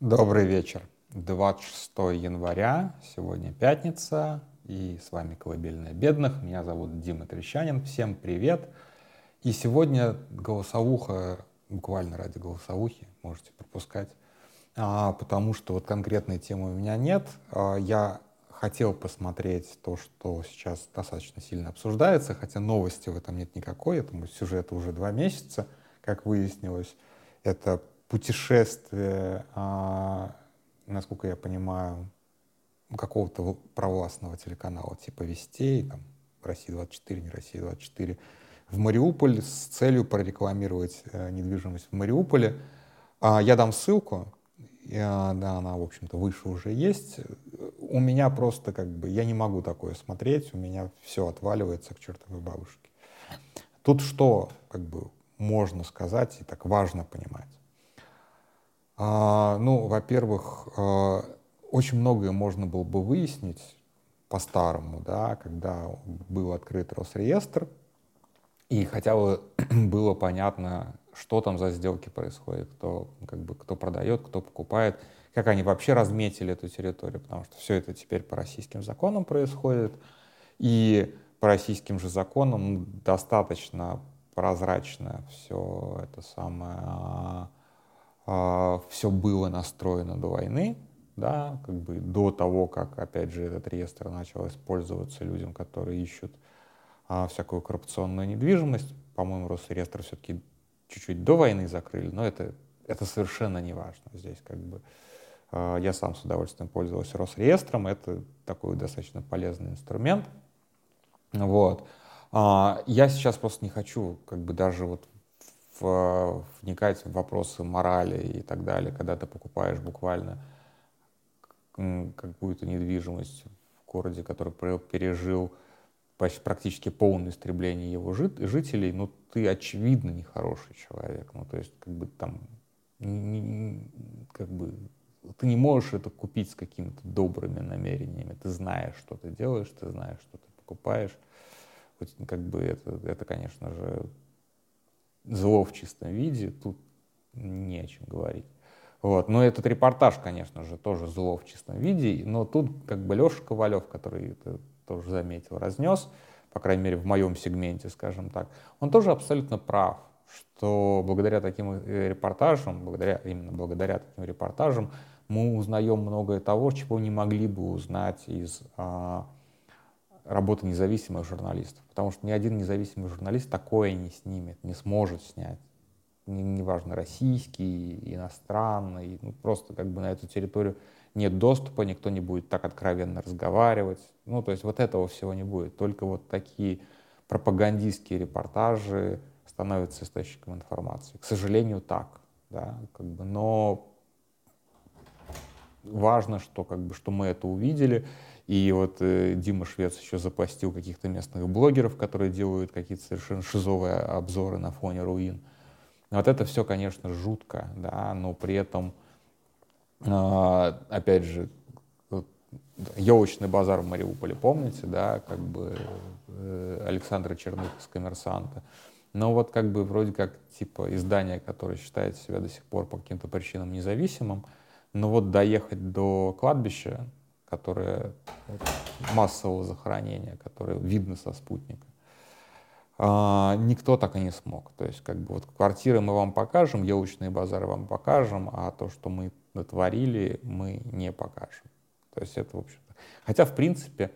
Добрый вечер. 26 января, сегодня пятница, и с вами «Колыбельная бедных». Меня зовут Дима Трещанин. Всем привет. И сегодня голосовуха, буквально ради голосовухи, можете пропускать, а, потому что вот конкретной темы у меня нет. А, я хотел посмотреть то, что сейчас достаточно сильно обсуждается, хотя новости в этом нет никакой, этому сюжету уже два месяца, как выяснилось. Это путешествие, а, насколько я понимаю, какого-то провластного телеканала типа Вестей, там, Россия-24, не Россия-24, в Мариуполь с целью прорекламировать э, недвижимость в Мариуполе. А, я дам ссылку, я, да, она, в общем-то, выше уже есть. У меня просто как бы, я не могу такое смотреть, у меня все отваливается к чертовой бабушке. Тут что, как бы, можно сказать и так важно понимать? А, ну, во-первых, а, очень многое можно было бы выяснить по-старому, да, когда был открыт Росреестр, и хотя бы было понятно, что там за сделки происходят, кто, как бы, кто продает, кто покупает, как они вообще разметили эту территорию, потому что все это теперь по российским законам происходит, и по российским же законам достаточно прозрачно все это самое а, все было настроено до войны, да, как бы до того, как, опять же, этот реестр начал использоваться людям, которые ищут а, всякую коррупционную недвижимость. По-моему, Росреестр все-таки чуть-чуть до войны закрыли, но это, это совершенно не важно. Здесь как бы а, я сам с удовольствием пользовался Росреестром, это такой достаточно полезный инструмент. Вот. Я сейчас просто не хочу как бы даже вот в, вникать в вопросы морали и так далее, когда ты покупаешь буквально какую-то недвижимость в городе, который пережил почти практически полное истребление его жителей, ну ты очевидно нехороший человек. Ну то есть как бы там как бы ты не можешь это купить с какими-то добрыми намерениями. Ты знаешь, что ты делаешь, ты знаешь, что ты покупаешь. Вот, как бы это, это, конечно же, зло в чистом виде, тут не о чем говорить. Вот. Но этот репортаж, конечно же, тоже зло в чистом виде, но тут как бы Леша Ковалев, который это тоже заметил, разнес, по крайней мере, в моем сегменте, скажем так, он тоже абсолютно прав, что благодаря таким э, репортажам, благодаря, именно благодаря таким репортажам, мы узнаем многое того, чего не могли бы узнать из а, работы независимых журналистов. Потому что ни один независимый журналист такое не снимет, не сможет снять. Неважно, не российский, иностранный. Ну, просто как бы на эту территорию нет доступа, никто не будет так откровенно разговаривать. Ну, то есть вот этого всего не будет. Только вот такие пропагандистские репортажи становятся источником информации. К сожалению, так. Да, как бы, но важно, что, как бы, что мы это увидели, и вот э, Дима Швец еще запостил каких-то местных блогеров, которые делают какие-то совершенно шизовые обзоры на фоне руин. Вот это все, конечно, жутко, да, но при этом, э, опять же, елочный базар в Мариуполе, помните, да, как бы э, Александра Черных из «Коммерсанта». Но вот как бы вроде как типа издание, которое считает себя до сих пор по каким-то причинам независимым, но вот доехать до кладбища, которое массового захоронения, которое видно со спутника. А, никто так и не смог. То есть, как бы вот квартиры мы вам покажем, елочные базары вам покажем, а то, что мы натворили, мы не покажем. То есть это, в общем-то... Хотя, в принципе,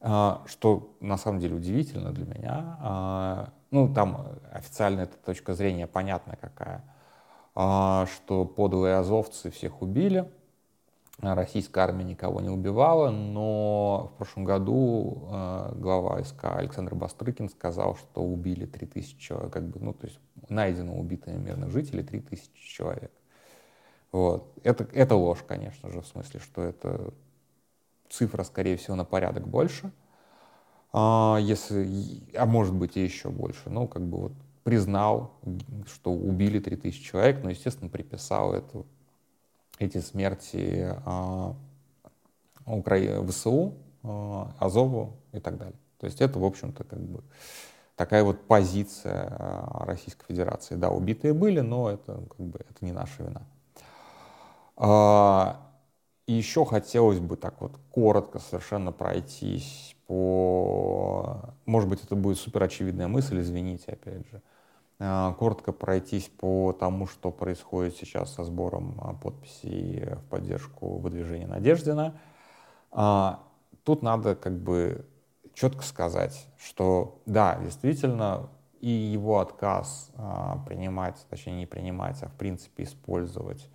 а, что на самом деле удивительно для меня, а, ну, там официально эта точка зрения понятна какая, что подлые азовцы всех убили, российская армия никого не убивала, но в прошлом году э, глава СК Александр Бастрыкин сказал, что убили 3000 человек, как бы, ну, то есть найдено убитыми мирных жителей 3000 человек. Вот. Это, это ложь, конечно же, в смысле, что это цифра, скорее всего, на порядок больше, а, если, а может быть и еще больше. Ну, как бы вот признал, что убили 3000 человек, но, естественно, приписал это эти смерти а, Укра... ВСУ, а, Азову и так далее. То есть это, в общем-то, как бы такая вот позиция а, Российской Федерации. Да, убитые были, но это, как бы, это не наша вина. И еще хотелось бы так вот коротко совершенно пройтись по... Может быть, это будет супер очевидная мысль, извините, опять же. А, коротко пройтись по тому, что происходит сейчас со сбором а, подписей в поддержку выдвижения Надеждина. Тут надо как бы четко сказать, что да, действительно, и его отказ принимать, точнее не принимать, а в принципе использовать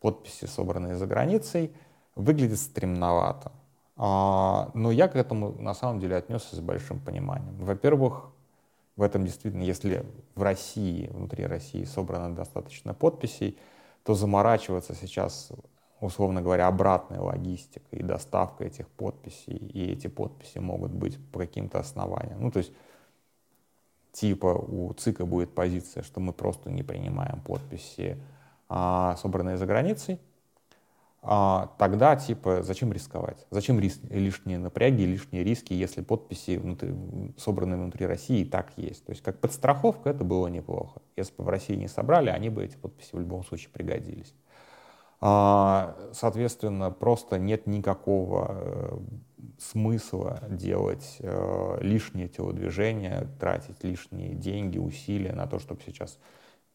подписи, собранные за границей, выглядит стремновато. А, но я к этому на самом деле отнесся с большим пониманием. Во-первых, в этом действительно, если в России, внутри России собрано достаточно подписей, то заморачиваться сейчас, условно говоря, обратной логистикой и доставкой этих подписей, и эти подписи могут быть по каким-то основаниям. Ну, то есть, типа у ЦИКа будет позиция, что мы просто не принимаем подписи, а, собранные за границей, тогда типа зачем рисковать? Зачем рис, лишние напряги, лишние риски, если подписи внутри, собранные внутри России и так есть? То есть как подстраховка это было неплохо. Если бы в России не собрали, они бы эти подписи в любом случае пригодились. А, соответственно, просто нет никакого э, смысла делать э, лишние телодвижения, тратить лишние деньги, усилия на то, чтобы сейчас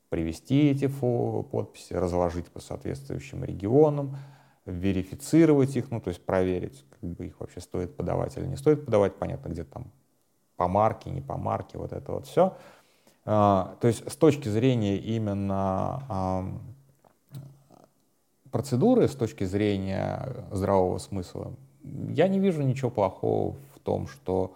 привести эти подписи, разложить по соответствующим регионам, верифицировать их, ну, то есть проверить, как бы их вообще стоит подавать или не стоит подавать, понятно, где там по марке, не по марке, вот это вот все. А, то есть с точки зрения именно процедуры, с точки зрения здравого смысла, я не вижу ничего плохого в том, что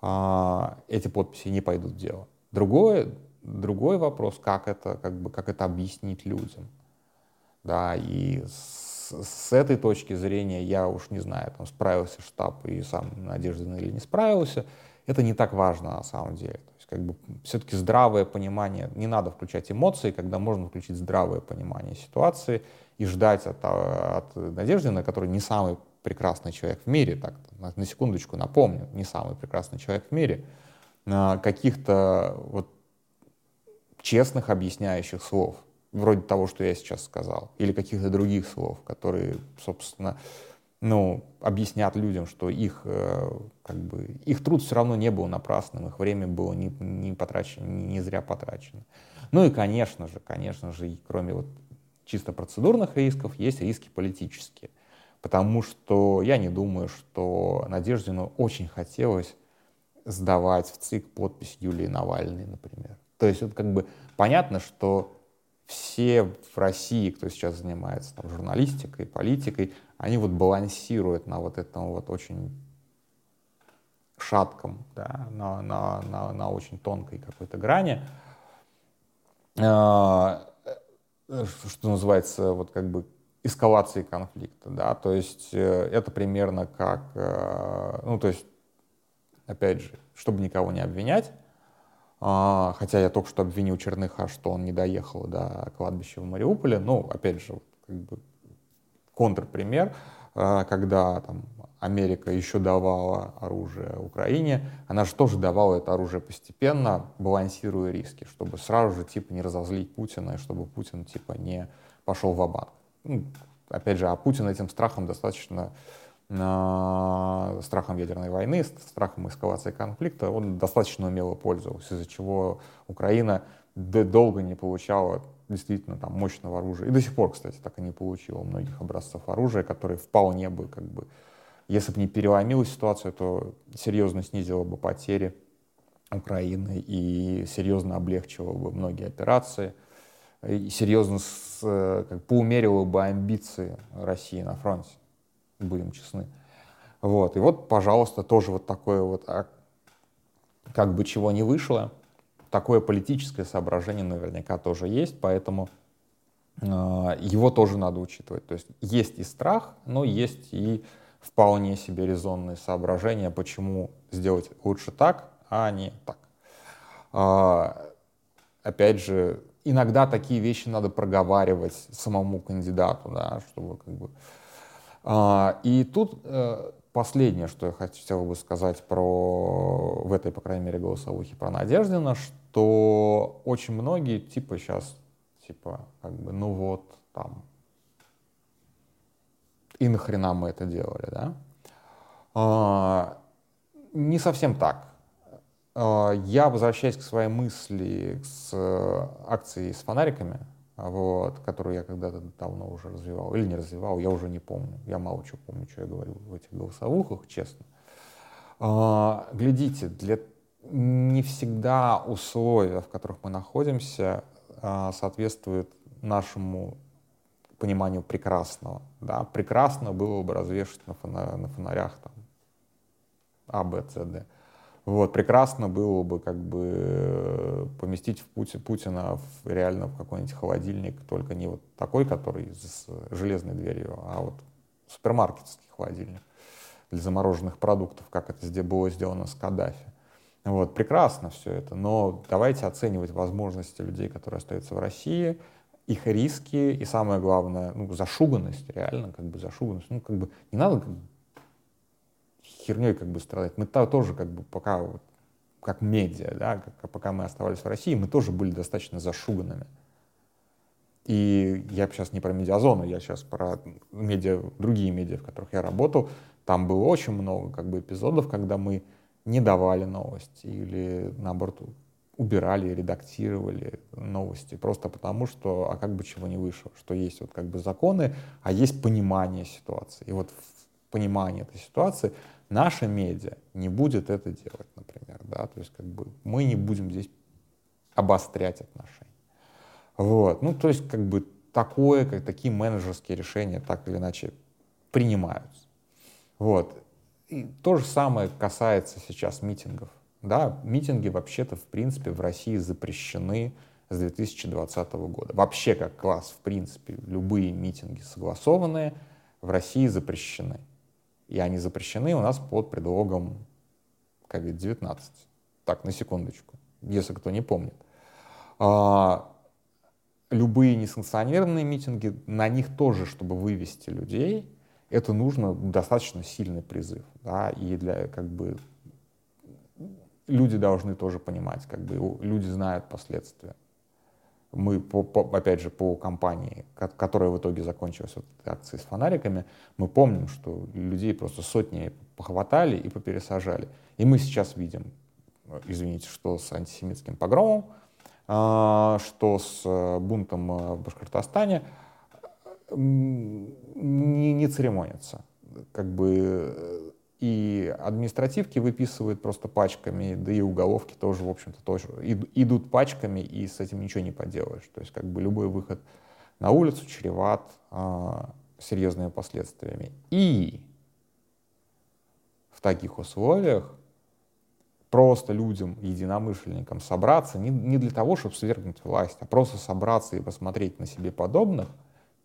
а, эти подписи не пойдут в дело. Другое, другой вопрос, как это, как бы, как это объяснить людям. Да, и с, с этой точки зрения я уж не знаю, там справился штаб и сам Надеждин или не справился, это не так важно на самом деле. То есть как бы все-таки здравое понимание, не надо включать эмоции, когда можно включить здравое понимание ситуации и ждать от, от Надеждина, который не самый прекрасный человек в мире, так на, на секундочку напомню, не самый прекрасный человек в мире, каких-то вот честных объясняющих слов, вроде того, что я сейчас сказал, или каких-то других слов, которые, собственно, ну, объяснят людям, что их, э, как бы, их труд все равно не был напрасным, их время было не, не потрачено, не зря потрачено. Ну и, конечно же, конечно же, кроме вот чисто процедурных рисков, есть риски политические. Потому что я не думаю, что Надеждину очень хотелось сдавать в ЦИК подпись Юлии Навальной, например. То есть это как бы понятно, что все в России, кто сейчас занимается там, журналистикой, политикой, они вот балансируют на вот этом вот очень шатком, да, на, на, на, на очень тонкой какой-то грани, а, что называется, вот как бы эскалации конфликта, да, то есть э, это примерно как, э, ну, то есть, опять же, чтобы никого не обвинять, а, хотя я только что обвинил Черныха, что он не доехал до кладбища в Мариуполе. Ну, опять же, как бы контрпример, а, когда там, Америка еще давала оружие Украине, она же тоже давала это оружие постепенно, балансируя риски, чтобы сразу же типа не разозлить Путина, и чтобы Путин типа не пошел в абат. Ну, опять же, а Путин этим страхом достаточно страхом ядерной войны, страхом эскалации конфликта, он достаточно умело пользовался, из-за чего Украина долго не получала действительно там мощного оружия. И до сих пор, кстати, так и не получила многих образцов оружия, которые вполне бы, как бы, если бы не переломила ситуацию, то серьезно снизила бы потери Украины и серьезно облегчила бы многие операции, и серьезно с, как, поумерила бы амбиции России на фронте будем честны. Вот. И вот, пожалуйста, тоже вот такое вот, а как бы чего не вышло, такое политическое соображение наверняка тоже есть, поэтому э, его тоже надо учитывать. То есть есть и страх, но есть и вполне себе резонные соображения, почему сделать лучше так, а не так. Э, опять же, иногда такие вещи надо проговаривать самому кандидату, да, чтобы как бы а, и тут э, последнее, что я хотел бы сказать про, в этой, по крайней мере, голосовухе про Надеждина, что очень многие, типа, сейчас, типа, как бы, ну вот, там, и нахрена мы это делали, да? А, не совсем так. А, я возвращаюсь к своей мысли с акцией с фонариками, вот, которую я когда-то давно уже развивал, или не развивал, я уже не помню. Я мало чего помню, что я говорил в этих голосовухах, честно. А, глядите, для не всегда условия, в которых мы находимся, а, соответствуют нашему пониманию прекрасного. Да? Прекрасно было бы развешивать на, на фонарях там, А, Б, С, Д. Вот, прекрасно было бы как бы э, поместить в Пути, Путина в, реально в какой-нибудь холодильник, только не вот такой, который с железной дверью, а вот супермаркетский холодильник для замороженных продуктов, как это было сделано с Каддафи. Вот, прекрасно все это, но давайте оценивать возможности людей, которые остаются в России, их риски и самое главное, ну, зашуганность, реально, как бы зашуганность. Ну, как бы не надо херней как бы страдать. Мы -то тоже как бы пока вот, как медиа, да, как, пока мы оставались в России, мы тоже были достаточно зашуганными. И я сейчас не про медиазону, я сейчас про медиа, другие медиа, в которых я работал. Там было очень много как бы эпизодов, когда мы не давали новости или, наоборот, убирали, редактировали новости, просто потому что, а как бы чего не вышло, что есть вот как бы законы, а есть понимание ситуации. И вот в понимании этой ситуации наша медиа не будет это делать, например, да, то есть как бы мы не будем здесь обострять отношения. Вот, ну то есть как бы такое, как такие менеджерские решения так или иначе принимаются. Вот, и то же самое касается сейчас митингов. Да, митинги вообще-то, в принципе, в России запрещены с 2020 года. Вообще, как класс, в принципе, любые митинги согласованные в России запрещены. И они запрещены у нас под предлогом COVID-19. Так, на секундочку, если кто не помнит. А, любые несанкционированные митинги, на них тоже, чтобы вывести людей, это нужно достаточно сильный призыв. Да, и для как бы люди должны тоже понимать, как бы люди знают последствия. Мы, по, по, опять же, по компании, которая в итоге закончилась вот акцией с фонариками, мы помним, что людей просто сотни похватали и попересажали. И мы сейчас видим, извините, что с антисемитским погромом, а, что с э, бунтом э, в Башкортостане, не, не церемонятся. Как бы э, и административки выписывают просто пачками, да и уголовки тоже, в общем-то, тоже идут пачками, и с этим ничего не поделаешь. То есть как бы любой выход на улицу чреват а, серьезными последствиями. И в таких условиях просто людям, единомышленникам собраться не, не для того, чтобы свергнуть власть, а просто собраться и посмотреть на себе подобных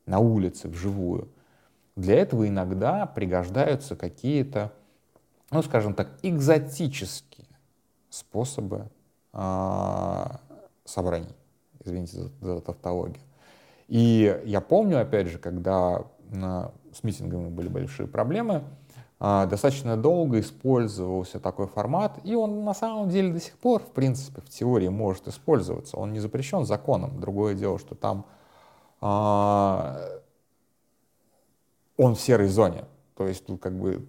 на улице вживую. Для этого иногда пригождаются какие-то ну, скажем так, экзотические способы э, собраний. Извините за, за тавтологию. И я помню, опять же, когда с митингами были большие проблемы, э, достаточно долго использовался такой формат, и он на самом деле до сих пор, в принципе, в теории может использоваться. Он не запрещен законом. Другое дело, что там э, он в серой зоне. То есть тут как бы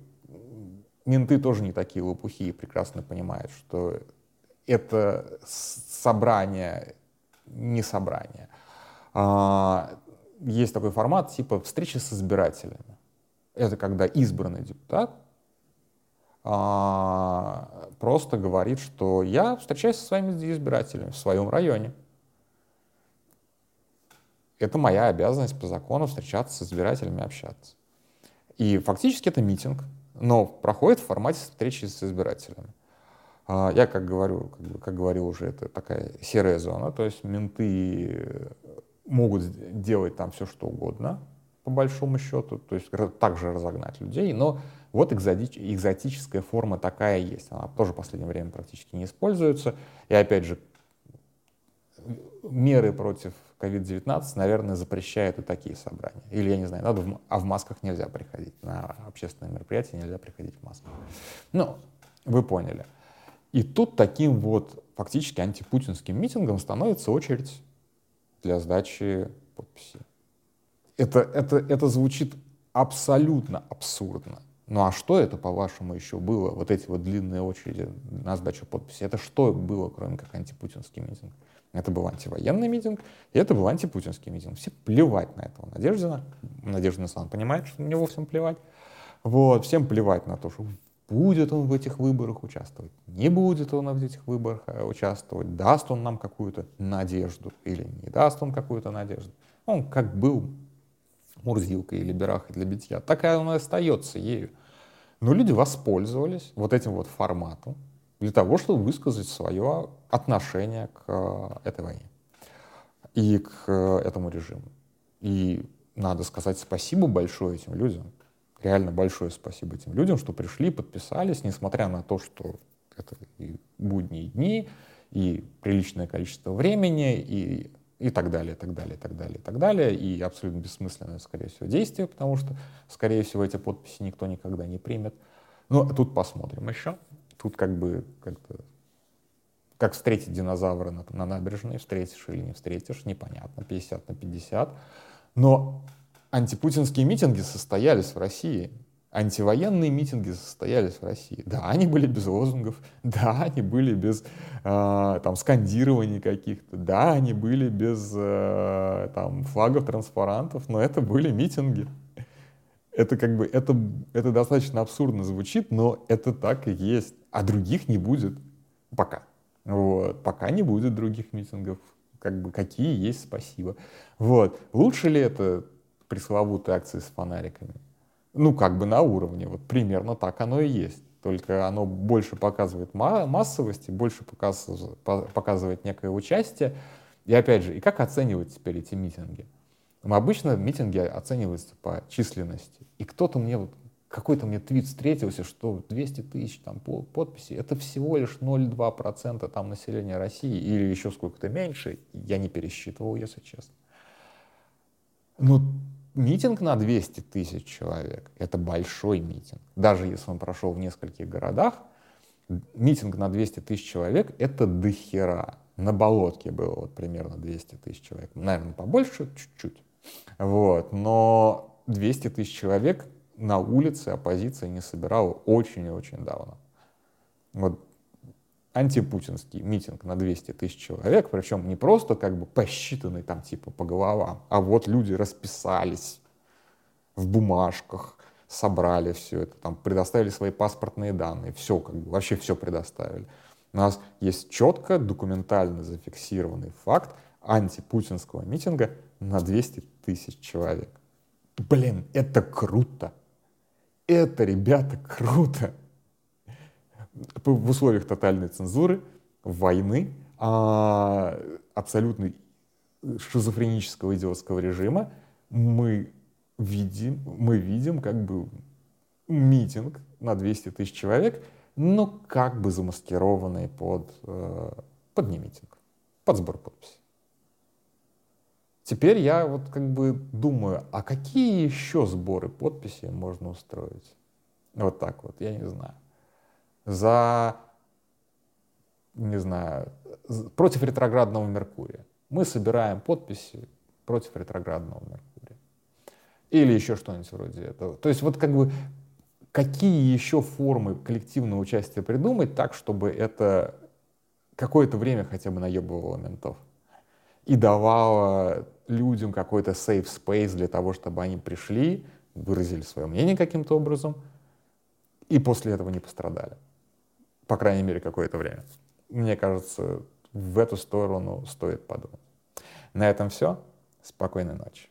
менты тоже не такие лопухи и прекрасно понимают, что это собрание, не собрание. А, есть такой формат типа встречи с избирателями. Это когда избранный депутат а, просто говорит, что я встречаюсь со своими избирателями в своем районе. Это моя обязанность по закону встречаться с избирателями, общаться. И фактически это митинг, но проходит в формате встречи с избирателями. А, я, как говорю, как, бы, как говорил уже, это такая серая зона, то есть менты могут делать там все, что угодно, по большому счету, то есть также разогнать людей, но вот экзотич, экзотическая форма такая есть. Она тоже в последнее время практически не используется. И опять же, меры против COVID-19, наверное, запрещают и такие собрания. Или, я не знаю, надо в, а в масках нельзя приходить. На общественные мероприятия нельзя приходить в масках. Ну, вы поняли. И тут таким вот фактически антипутинским митингом становится очередь для сдачи подписи. Это, это, это звучит абсолютно абсурдно. Ну а что это, по-вашему, еще было? Вот эти вот длинные очереди на сдачу подписей. Это что было, кроме как антипутинский митинг? Это был антивоенный митинг, и это был антипутинский митинг. Все плевать на этого Надеждина. Надеждин сам понимает, что на него всем плевать. Вот, всем плевать на то, что будет он в этих выборах участвовать, не будет он в этих выборах э, участвовать, даст он нам какую-то надежду или не даст он какую-то надежду. Он как был Мурзилкой или Берахой для битья, такая он и остается ею. Но люди воспользовались вот этим вот форматом для того, чтобы высказать свое отношение к э, этой войне и к э, этому режиму. И надо сказать спасибо большое этим людям, реально большое спасибо этим людям, что пришли, подписались, несмотря на то, что это и будние дни, и приличное количество времени, и, и так далее, и так далее, и так далее, и так далее, и абсолютно бессмысленное, скорее всего, действие, потому что, скорее всего, эти подписи никто никогда не примет. Но тут посмотрим еще. Тут как бы как-то как встретить динозавра на, на набережной, встретишь или не встретишь, непонятно, 50 на 50. Но антипутинские митинги состоялись в России. Антивоенные митинги состоялись в России. Да, они были без лозунгов, да, они были без э, там, скандирований каких-то, да, они были без э, там, флагов, транспарантов, но это были митинги. Это как бы, это, это достаточно абсурдно звучит, но это так и есть. А других не будет пока. Вот. Пока не будет других митингов. Как бы какие есть, спасибо. Вот. Лучше ли это пресловутые акции с фонариками. Ну, как бы на уровне, вот примерно так оно и есть. Только оно больше показывает массовость, больше показывает некое участие. И опять же, и как оценивать теперь эти митинги? Ну, обычно митинги оцениваются по численности. И кто-то мне вот какой-то мне твит встретился, что 200 тысяч там подписей, это всего лишь 0,2% там населения России или еще сколько-то меньше. Я не пересчитывал, если честно. Ну, митинг на 200 тысяч человек — это большой митинг. Даже если он прошел в нескольких городах, митинг на 200 тысяч человек — это дохера. На Болотке было вот примерно 200 тысяч человек. Наверное, побольше чуть-чуть. Вот. Но 200 тысяч человек на улице оппозиция не собирала очень и очень давно. Вот антипутинский митинг на 200 тысяч человек, причем не просто как бы посчитанный там типа по головам, а вот люди расписались в бумажках, собрали все это, там предоставили свои паспортные данные, все как бы, вообще все предоставили. У нас есть четко документально зафиксированный факт антипутинского митинга на 200 тысяч человек. Блин, это круто! Это, ребята, круто! в условиях тотальной цензуры, войны, а, абсолютно шизофренического идиотского режима, мы видим, мы видим как бы митинг на 200 тысяч человек, но как бы замаскированный под, э, под не митинг, под сбор подписей. Теперь я вот как бы думаю, а какие еще сборы подписей можно устроить? Вот так вот, я не знаю за, не знаю, против ретроградного Меркурия. Мы собираем подписи против ретроградного Меркурия. Или еще что-нибудь вроде этого. То есть вот как бы какие еще формы коллективного участия придумать так, чтобы это какое-то время хотя бы наебывало ментов и давало людям какой-то safe space для того, чтобы они пришли, выразили свое мнение каким-то образом и после этого не пострадали по крайней мере, какое-то время. Мне кажется, в эту сторону стоит подумать. На этом все. Спокойной ночи.